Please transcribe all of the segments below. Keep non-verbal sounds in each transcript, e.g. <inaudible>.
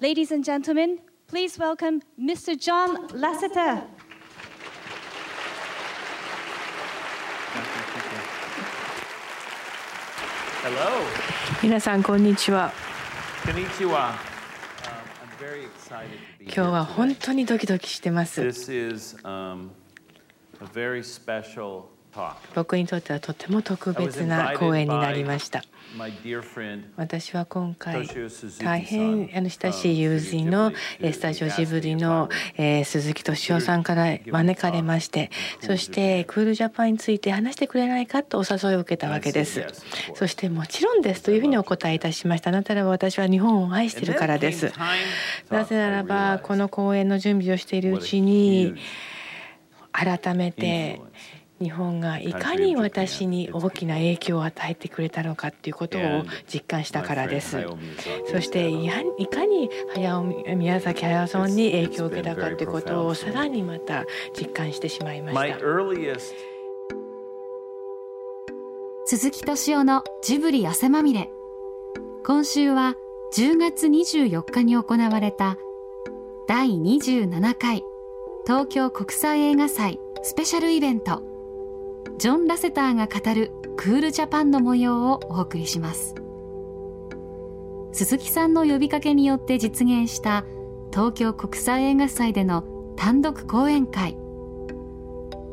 Ladies and gentlemen, please welcome Mr. John Lasseter. 皆さんこんにちは。こんにちは。今日は本当にドキドキしてます。 This is um, a very special talk. 僕にとってはとても特別な講演になりました。私は今回大変あの親しい友人のえースタジオジブリのえー鈴木敏夫さんから招かれましてそしてクールジャパンについて話してくれないかとお誘いを受けたわけです。そしてもちろんですというふうにお答えいたしましたなたらば私は日本を愛しているからです。なぜならばこの講演の準備をしているうちに改めて日本がいかに私に大きな影響を与えてくれたのかということを実感したからです。そしていかに早尾宮崎駿さんに影響を受けたかということをさらにまた実感してしまいま My した。Earliest 鈴木敏夫のジブリ汗まみれ。今週は10月24日に行われた第27回東京国際映画祭スペシャルイベントジョン・ラセターが語るクールジャパンの模様をお送りします。鈴木さんの呼びかけによって実現した東京国際映画祭での単独講演会。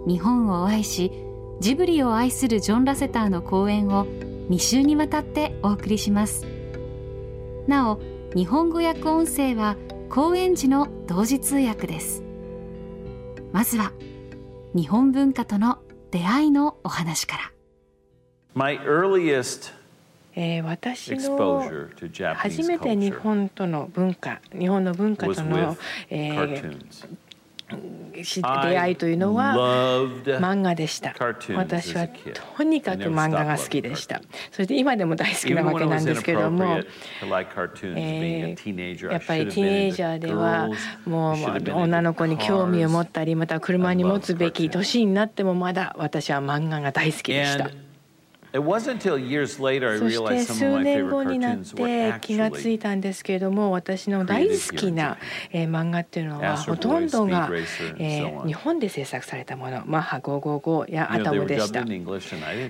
日本を愛しジブリを愛するジョン・ラセターの講演を2週にわたってお送りします。なお日本語訳音声は講演時の同時通訳です。まずは日本文化との出会いのお話から。私の初めて日本との文化日本の文化との、えー、出会いというのは漫画でした。私はとにかく漫画が好きでした。そして今でも大好きなわけなんですけども、えー、やっぱりティーンエイジャーではもう女の子に興味を持ったりまた車に持つべき年になってもまだ私は漫画が大好きでした。そして数年後になって気が付いたんですけれども私の大好きな漫画っていうのはほとんどが日本で制作されたもの「マッハ555」や「アタモ」でした。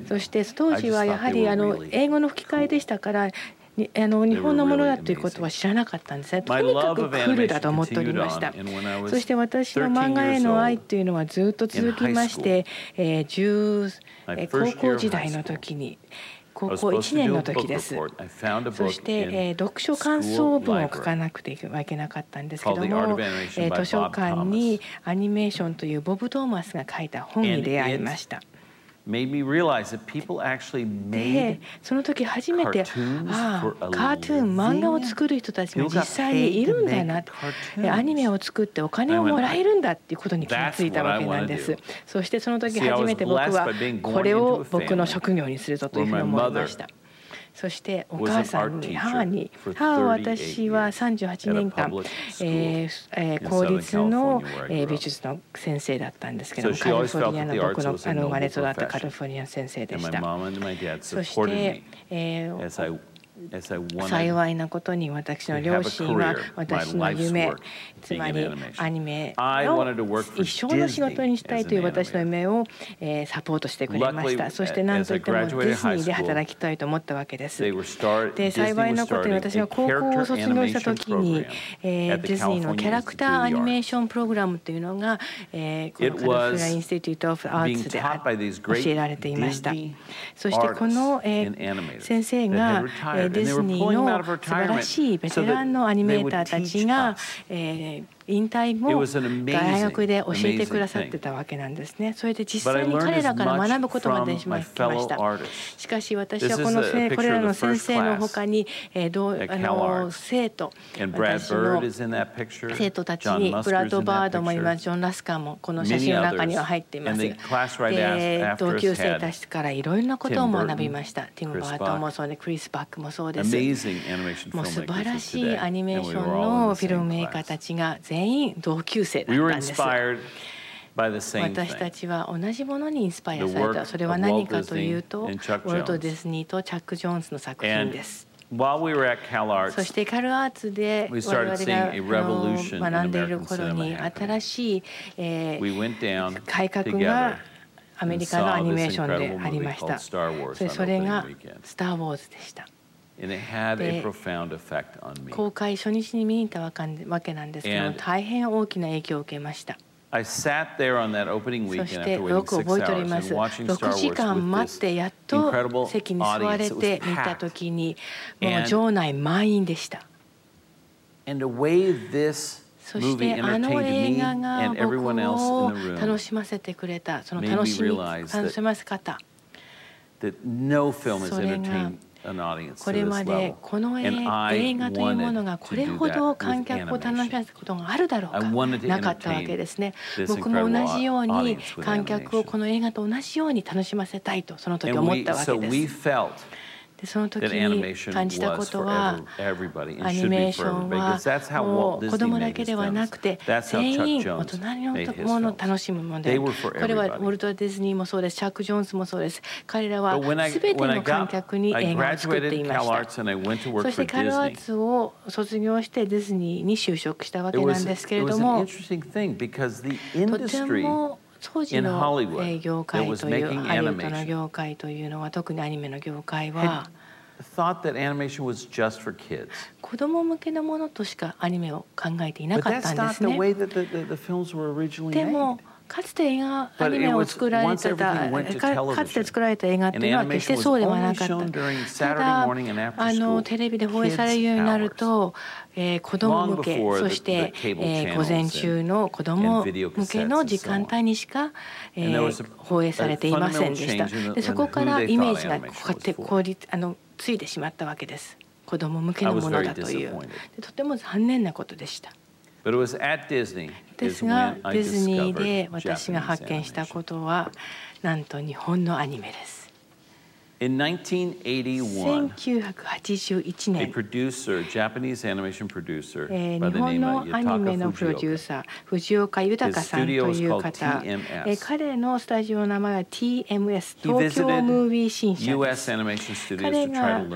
そして当時はやはりあの英語の吹き替えでしたからにあの日本のものだということは知らなかったんですね。とにかくクールだと思っておりましたそして私の漫画への愛っていうのはずっと続きまして、えー10 My えー高校時代.の時に高校 supposed 1 to 年の時です。そして、えー読書感想文を書.かなくてはいけなかったんですけどもえー図書館にアニメーションというボブ・トーマスが書いた本に出会いました。でその時初めてああカートゥーン漫画を作る人たちも実際にいるんだなアニメを作ってお金をもらえるんだっていうことに気がついたわけなんです。そしてその時初めて僕はこれを僕の職業にするぞというふうに思いました。そしてお母さんに母に母は私は38年間、公立の美術の先生だったんですけどカリフォルニアの僕の,生まれ育ったカリフォルニアの先生でした。そして、幸いなことに私の両親は私の夢つまりアニメを一生の仕事にしたいという私の夢をサポートしてくれました。そして何といってもディズニーで働きたいと思ったわけです。で幸いなことに私が高校を卒業した時にディズニーのキャラクターアニメーションプログラムというのがこのカリフラインスティテュート・オフ・アーツで教えられていました。そしてこの先生がディズニーの素晴らしいベテランのアニメーターたちが、引退も大学で教えてくださってたわけなんですね。それで実際に彼らから学ぶことができました。しかし私はこ,のこれらの先生のほかにどうあの生徒、私の生徒たちにブラッド・バードも今、ジョン・ラスカーもこの写真の中には入っています。同級生たちからいろいろなことを学びました。ティム・バートンもそうで、クリス・バックもそうです。もう素晴らしいアニメーションのフィルムメーカーたちが全全員同級生だったんです。私たちは同じものにインスパイアされた。それは何かというと、ウォルト・ディズニーとチャック・ジョーンズの作品です。そしてカルアーツで我々が学んでいる頃に新しい、え、改革がアメリカのアニメーションでありました。それが「スター・ウォーズ」でした。公開初日に見に行ったわけなんですけど大変大きな影響を受けました。そしてよく覚えております。6時間待ってやっと席に座れて見たときにもう場内満員でした。そしてあの映画が僕を楽しませてくれたその楽しみ楽しませ方。それがこれまでこの映画というものがこれほど観客を楽しませたことがあるだろうかなかったわけですね僕も同じように観客をこの映画と同じように楽しませたいとその時思ったわけです。でその時に感じたことはアニメーションはもう子供だけではなくて全員大人のものを楽しむものでこれはウォルト・ディズニーもそうです。チャック・ジョンズもそうです。彼らは全ての観客に映画を作っていました。そしてカルアーツを卒業してディズニーに就職したわけなんですけれどもとても当時の業界というハリウッドの業界というのは特にアニメの業界は thought that animation was just for kids. 子供向けのものとしかアニメを考えていなかったんですね。でもかつて映画アニメを作られてたかつて作られた映画っていうのは決してそうではなかったただあのテレビで放映されるようになるとえー、子供向けそして、えー、午前中の子供向けの時間帯にしか、えー、放映されていませんでしたでそこからイメージがこうやって効率あのついてしまったわけです子供向けのものだというとても残念なことでした。ですがディズニーで私が発見したことはなんと日本のアニメです。In 1981, 1981年、a producer, Japanese animation producer, え、日本のアニメのプロデューサー、藤岡豊さんという方、えー、彼のスタジオの名前は TMS、東京ムービー新社で。彼が、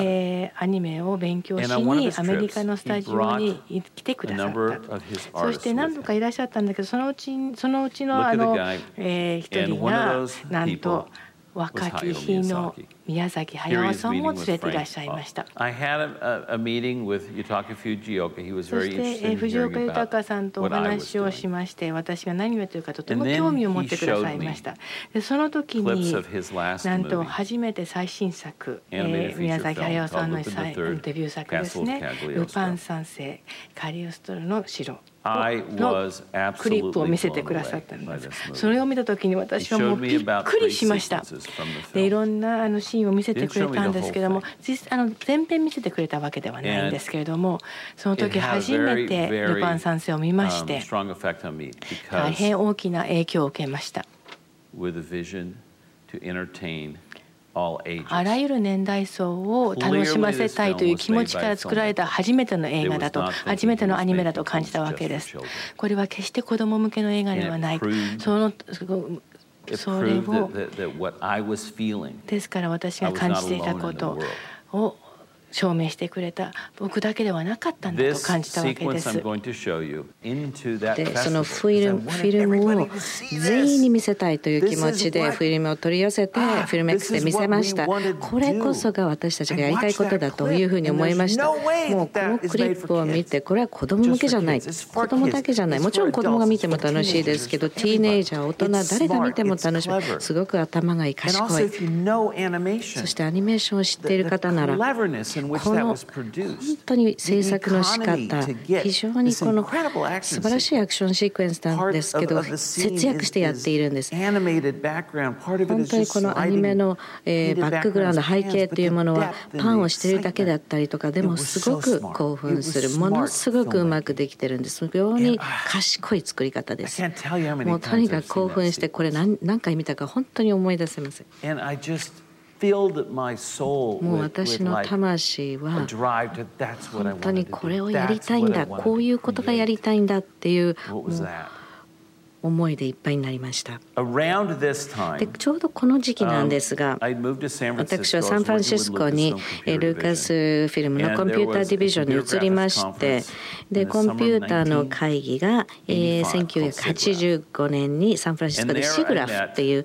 えー、アニメを勉強しにアメリカのスタジオに来てくださったそして何度かいらっしゃったんだけど、そのうちそのうちのあの、えー、一人が、なんと、若き日の宮崎駿さんも連れていらっしゃいました。そして藤 a, a さんとお話をしまして、私が何をやっているかとても興味を持ってくださいました。で、その時になんと初めて最新作、えー、宮崎駿さんのインタビュー作ですね、ルパン三世、カリオストロの城。のクリップを見せてくださったんです。それを見た時に私はもうびっくりしました。でいろんなあのシーンを見せてくれたんですけども実あの前編見せてくれたわけではないんですけれどもその時初めて「ルパン三世」を見まして大変大きな影響を受けました。あらゆる年代層を楽しませたいという気持ちから作られた初めての映画だと初めてのアニメだと感じたわけです。これは決して子ども向けの映画ではない。そのそれをですから私が感じていたことを証明してくれた僕だけではなかったんだと感じたわけです。でそのフィルムフィルムを全員に見せたいという気持ちでフィルムを取り寄せてフィルム X で見せました。これこそが私たちがやりたいことだというふうに思いました。もうこのクリップを見てこれは子供向けじゃない。子供だけじゃない。もちろん子供が見ても楽しいですけどティーネイジャー大人誰が見ても楽しむすごく頭がいい賢い。そしてアニメーションを知っている方なら。この本当に制作の仕方非常にこの素晴らしいアクションシークエンスなんですけど節約してやっているんです。本当にこのアニメの、えー、バックグラウンド背景というものはパンをしてるだけだったりとかでもすごく興奮する。ものすごくうまくできてるんです。非常に賢い作り方です。もうとにかく興奮してこれ何何回見たか本当に思い出せません。filled my soul もう私の魂は本当にこれをやりたいんだこういうことがやりたいんだっていう思いでいっぱいになりました。でちょうどこの時期なんですが私はサンフランシスコにルーカスフィルムのコンピューターディビジョンに移りましてでコンピューターの会議が、え、1985年にサンフランシスコでシグラフっていう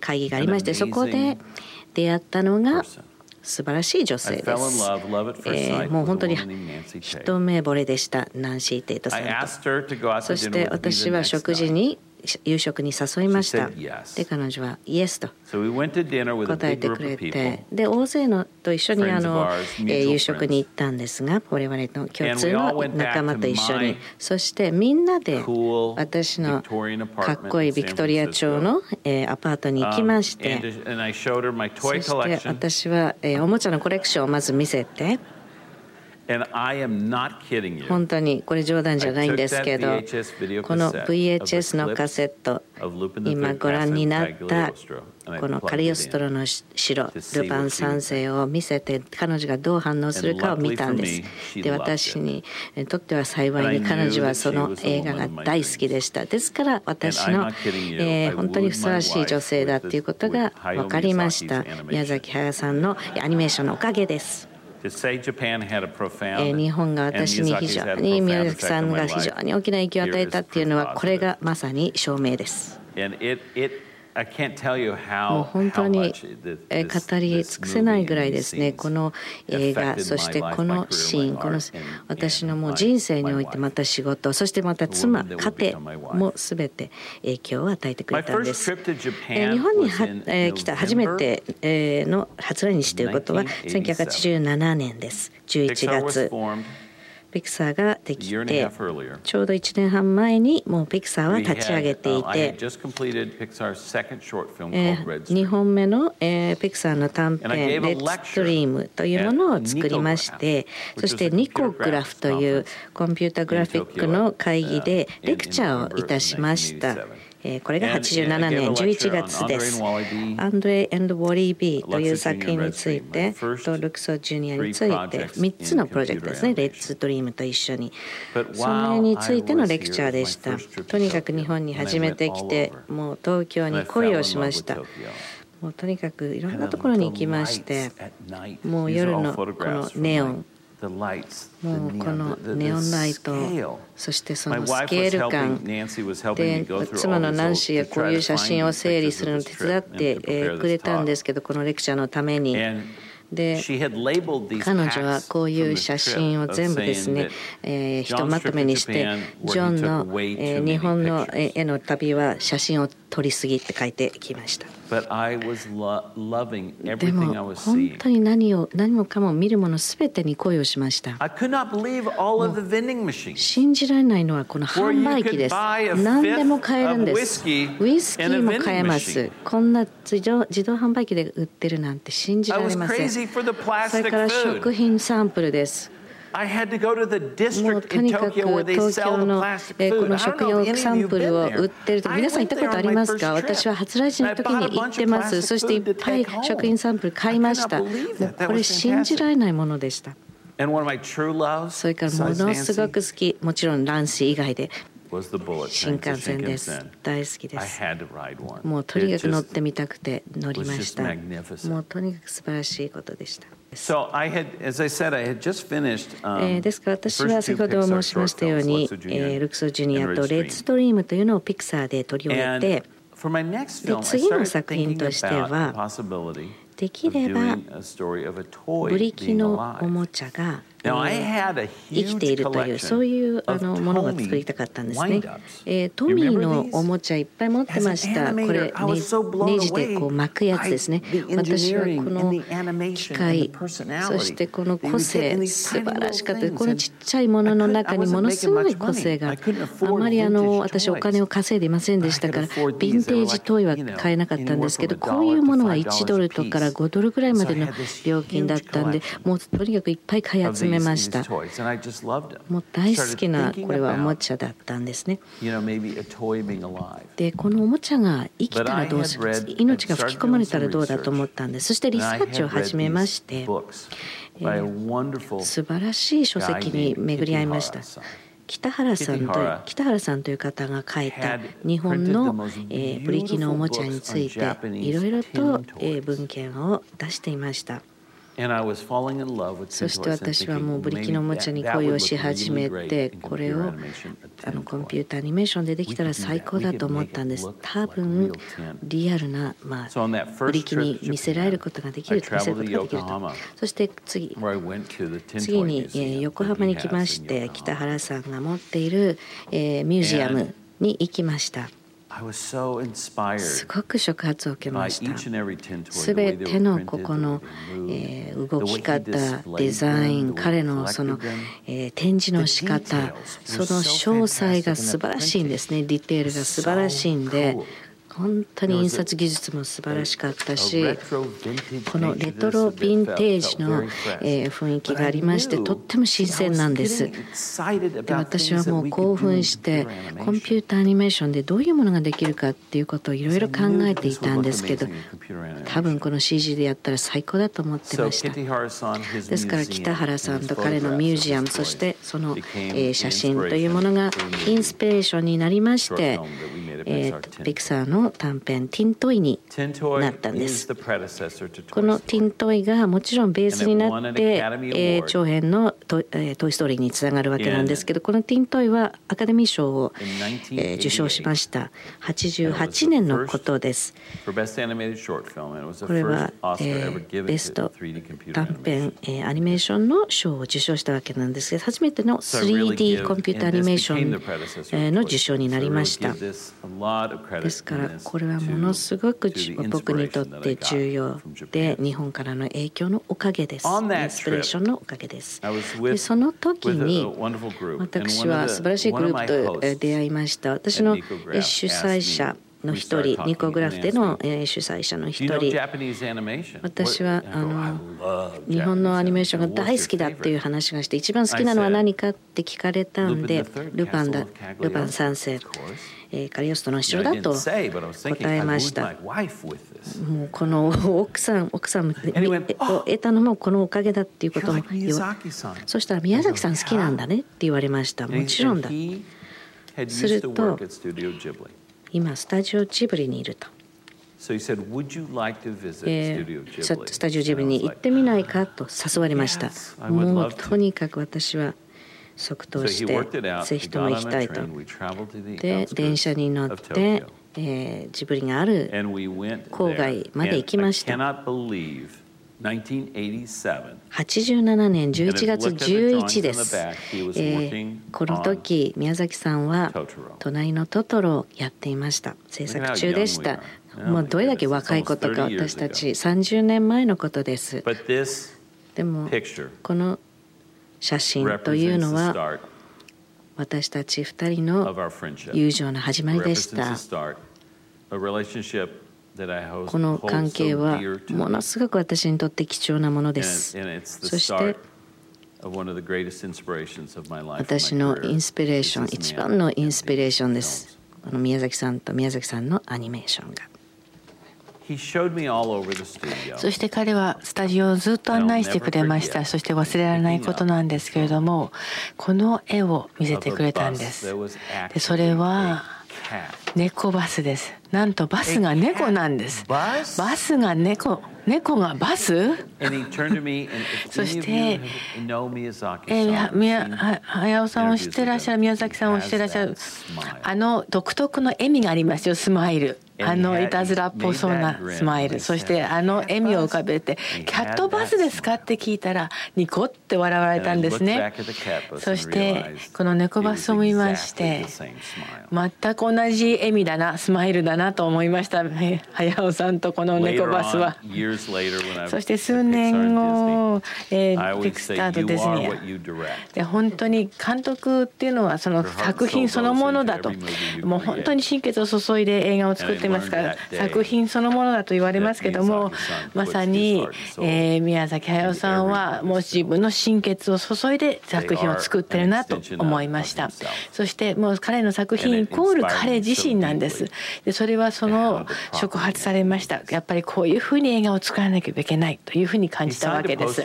会議がありましてそこで。出会ったのが素晴らしい女性です。ええ、もう本当に一目惚れでした、ナンシー・テイトさん。そして私は食事に。夕食に誘いました。で彼女は「イエス」と答えてくれて。で大勢のと一緒にあの夕食に行ったんですが我々の共通の仲間と一緒に。そしてみんなで私のかっこいいヴィクトリア町のアパートに行きまして。そして私はおもちゃのコレクションをまず見せて。本当にこれ冗談じゃないんですけどこの VHS のカセット今ご覧になったこのカリオストロの城ルパン三世を見せて彼女がどう反応するかを見たんです。で私にとっては幸いに彼女はその映画が大好きでした。ですから私の、本当にふさわしい女性だっていうことが分かりました。宮崎駿さんのアニメーションのおかげです。To say Japan had a え profound ー日本が私に非常に宮崎さんが非常に大きな影響を与えたっていうのはこれがまさに証明です。もう本当に語り尽くせないぐらいですね。この映画そしてこのシーンこの私のもう人生においてまた仕事そしてまた妻家庭もすべて影響を与えてくれたんです。日本に来た初めての初来日ということは1987年です。11月。ピクサーができてちょうど1年半前にもうピクサーは立ち上げていて2本目のピクサーの短編「レッズ・ドリーム」というものを作りましてそしてニコグラフというコンピュータグラフィックの会議でレクチャーをいたしました。えーこれが87年11月です。アンドレ・エンド・ウォリー・ビーという作品についてとルクソ・ジュニアについて3つのプロジェクトですね、レッズ・ドリームと一緒に。それについてのレクチャーでした。とにかく日本に初めて来て、もう東京に恋をしました。もうとにかくいろんなところに行きまして、もう夜のこのネオン、もうこのネオンライト、そしてそのスケール感、で妻のナンシーがこういう写真を整理するのを手伝ってえーくれたんですけど、このレクチャーのために。で彼女はこういう写真を全部ですね、えー、ひとまとめにしてジョンの、えー、日本の絵の旅は写真を撮りすぎって書いてきました。でも本当に何を何もかも見るものすべてに恋をしました。信じられないのはこの販売機です。何でも買えるんです。ウイスキーも買えます。こんな自動自動販売機で売ってるなんて信じられません。それから食品サンプルです。もうとにかく東京のこの食用サンプルを売ってると皆さん行ったことありますか？私は初来日の時に行ってます。そしていっぱい食品サンプル買いました。もうこれ信じられないものでした。それからものすごく好きもちろんランシー以外で新幹線です。大好きです。もうとにかく乗ってみたくて乗りました。もうとにかく素晴らしいことでした So I had, as I said, I had just finished, um, えーですから私は先ほど申しましたように、えー、ルクソ・ジュニアとレッツ・ドリームというのをピクサーで取り終えて、で次の作品としては、できればブリキのおもちゃが生きているというそういうあのものが作りたかったんですね。えー、トミーのおもちゃいっぱい持ってました。これネジでこう巻くやつですね。私はこの機械そしてこの個性素晴らしかった。このちっちゃいものの中にものすごい個性があまりあの私お金を稼いでいませんでしたからヴィンテージトイは買えなかったんですけどこういうものは1ドルとから5ドルぐらいまでの料金だったんでもうとにかくいっぱい買い集めました。<laughs> もう大好きなこれはおもちゃだったんですね。でこのおもちゃが生きたらどうする？命が吹き込まれたらどうだと思ったんですそしてリサーチを始めまして、えー、素晴らしい書籍に巡り合いました。北原さんと北原さんという方が書いた日本の、えー、ブリキのおもちゃについていろいろと、えー、文献を出していました。そして私はもうブリキのおもちゃに恋をし始めてこれをあのコンピューターアニメーションでできたら最高だと思ったんです。多分リアルな、まあ、ブリキに見せられることができる見せることができると。そして次次に、え横浜に来まして北原さんが持っている、えミュージアムに行きました。すごく触発を受けました。すべてのここの、えー、動き方、デザイン、彼のその、えー、展示の仕方、その詳細が素晴らしいんですね。ディテールが素晴らしいんで、本当に印刷技術も素晴らしかったしこのレトロヴィンテージの雰囲気がありましてとっても新鮮なんです。で私はもう興奮してコンピューターアニメーションでどういうものができるかっていうことをいろいろ考えていたんですけど多分この CG でやったら最高だと思ってましたですから北原さんと彼のミュージアムそしてその写真というものがインスピレーションになりましてピクサーの短編「ティントイ」になったんです。このティントイがもちろんベースになって、えー、長編のト「えー、トイ・ストーリー」につながるわけなんですけどこのティントイはアカデミー賞を、えー、受賞しました88年のことです。これは、えー、ベスト短編、えー、アニメーションの賞を受賞したわけなんですけど初めての 3D コンピューターアニメーションの受賞になりました。ですからこれはものすごく僕にとって重要で日本からの影響のおかげです。インスピレーションのおかげです。でその時に私は素晴らしいグループと出会いました。私の主催者の一人、ニコグラフでの主催者の一人、私はあの日本のアニメーションが大好きだっていう話がして、一番好きなのは何かって聞かれたんで、ルパンだ、ルパン三世。えー、カリオストの城だと答えました。もうこの <laughs> 奥さん、奥さんを得たのもこのおかげだっていうことも言わそしたら宮崎さん好きなんだねって言われました。もちろんだ。すると、今、スタジオジブリにいると。えー、スタジオジブリに行ってみないかと誘われました。もうとにかく私は即答してぜひとも行きたいと。で電車に乗って、えー、ジブリがある郊外まで行きました。87年11月11です、えー、この時宮崎さんは「隣のトトロ」をやっていました。制作中でした。もうどれだけ若いことか私たち30年前のことです。でもこの写真というのは私たち2人の友情の始まりでした。この関係はものすごく私にとって貴重なものです。そして私のインスピレーション、一番のインスピレーションです。この宮崎さんと宮崎さんのアニメーションが。そして彼はスタジオをずっと案内してくれましたそして忘れられないことなんですけれどもこの絵を見せてくれたんですでそれは猫バスです。なんとバスが猫なんです。バスが猫。猫がバス？<laughs> そして、えー、宮駿さんを知ってらっしゃる宮崎さんを知ってらっしゃる。あの独特の笑みがありますよスマイル。あのいたずらっぽそうなスマイル。そしてあの笑みを浮かべて「キャットバスですか?」って聞いたらニコって笑われたんですね。そしてこの猫バスを見まして全く同じ笑みだなスマイルだなと思いました。<laughs> 早尾さんとこの猫バスは。そして数年後、えー、ピクスターとディズニーで本当に監督っていうのはその作品そのものだと。もう本当に心血を注いで映画を作っていますから作品そのものだと言われますけどもまさに、えー、宮崎駿さんはもう自分の心血を注いで作品を作ってるなと思いました。そしてもう彼の作品イコール彼自心なんです。でそれはその触発されました。やっぱりこういうふうに映画を作らなければいけないというふうに感じたわけです。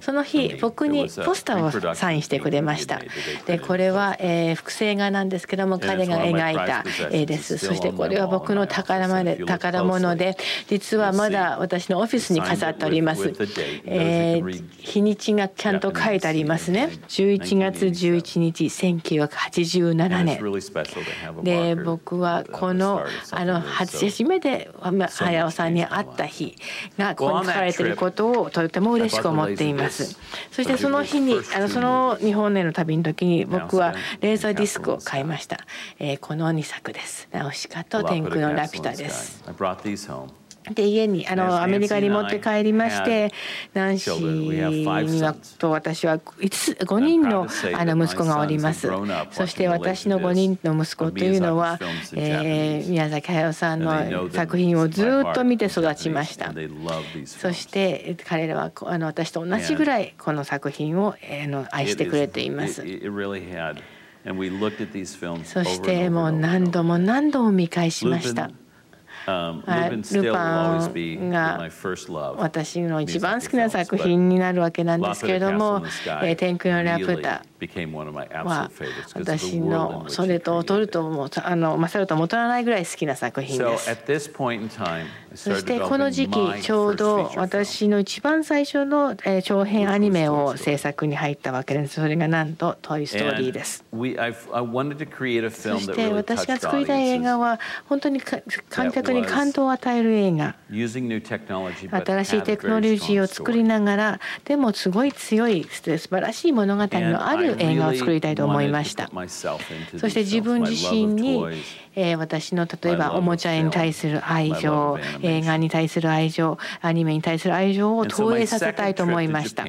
その日僕にポスターをサインしてくれました。でこれは、えー、複製画なんですけども彼が描いた絵です。そしてこれは僕の宝まで宝物で実はまだ私のオフィスに飾っております、えー、日にちがちゃんと書いてありますね。11月11日1987年。で僕はこのあの初めて早尾さんに会った日がここに書かれていることをとても嬉しく思っています。そしてその日にあのその日本への旅の時に僕はレーザーディスクを買いました、えー、この2作です。ナウシカと天空のラピュタですで家にあのアメリカに持って帰りましてナンシーと私は5人のあの息子がおります。そして私の5人の息子というのは、えー、宮崎駿さんの作品をずっと見て育ちました。そして彼らはあの私と同じぐらいこの作品をあの愛してくれています。そしてもう何度も何度も見返しましたルパンが私の一番好きな作品になるわけなんですけれども「天空のラプタ」は私のそれと劣るともあの勝るとも劣らないぐらい好きな作品です。そしてこの時期ちょうど私の一番最初の長編アニメを制作に入ったわけです。それがなんと「トイ・ストーリー」です。そして私が作りたい映画は本当に観客に感動を与える映画。新しいテクノロジーを作りながらでもすごい強い素晴らしい物語のある映画を作りたいと思いましたそして自分自身にえー、私の例えばおもちゃに対する愛情映画に対する愛情アニメに対する愛情を投影させたいと思いました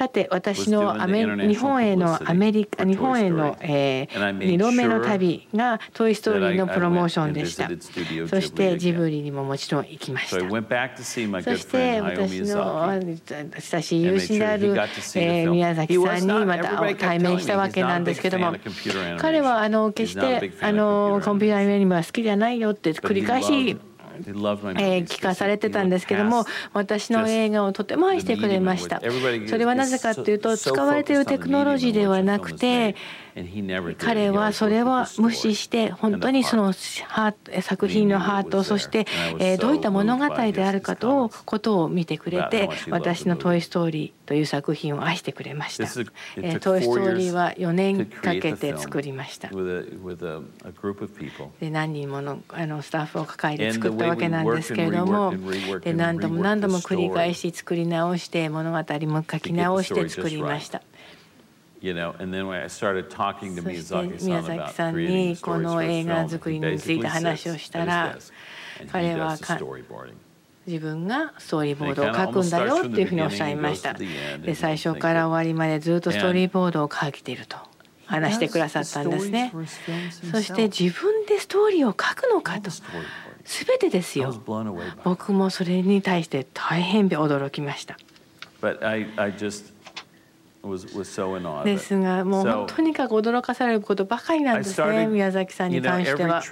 さて私のアメ日本へのアメリカ日本への、えー、2度目の旅が「トイ・ストーリー」のプロモーションでした。そしてジブリにももちろん行きました。そして私の親しい友人である、えー、宮崎さんにまた対面したわけなんですけども彼はあの決してあのコンピューターよりも好きじゃないよって繰り返しえー、聞かされてたんですけども私の映画をとても愛してくれましたそれはなぜかというと使われているテクノロジーではなくて彼はそれは無視して本当にその作品のハートそしてどういった物語であるかとことを見てくれて私の「トイ・ストーリー」という作品を愛してくれました「トイ・ストーリー」は4年かけて作りましたで何人ものあのスタッフを抱えて作ったわけなんですけれどもで何度も何度も繰り返し作り直して物語も書き直して作りました。You know, and then when I started talking to Miyazaki さんにこの映画作りについて話をしたら彼は自分がストーリーボードを書くんだよっていうふうにおっしゃいました。で最初から終わりまでずっとストーリーボードを書いていると話してくださったんですね。そして自分でストーリーを書くのかと。全てですよ。僕もそれに対して大変驚きました。But I, I just ですがもうとにかく驚かされることばかりなんですね宮崎さんに関しては。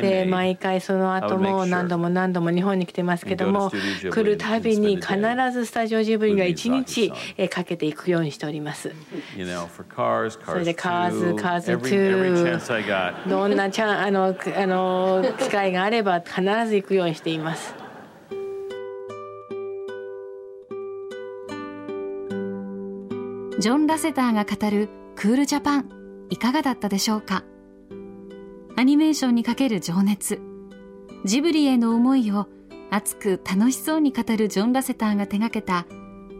で毎回その後も何度も何度も日本に来てますけども来るたびに必ずスタジオジブリが1日かけていくようにしております。それでカーズ、カーズ2どんなチャンあのあの機会があれば必ず行くようにしています。ジョン・ラセターが語るクールジャパンいかがだったでしょうか？アニメーションにかける情熱。ジブリへの思いを熱く楽しそうに語るジョン・ラセターが手掛けた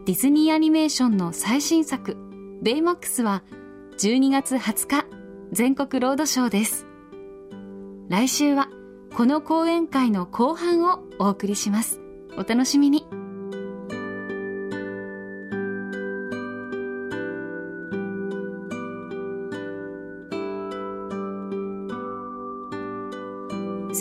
ディズニーアニメーションの最新作ベイマックスは12月20日全国ロードショーです。来週はこの講演会の後半をお送りします。お楽しみに。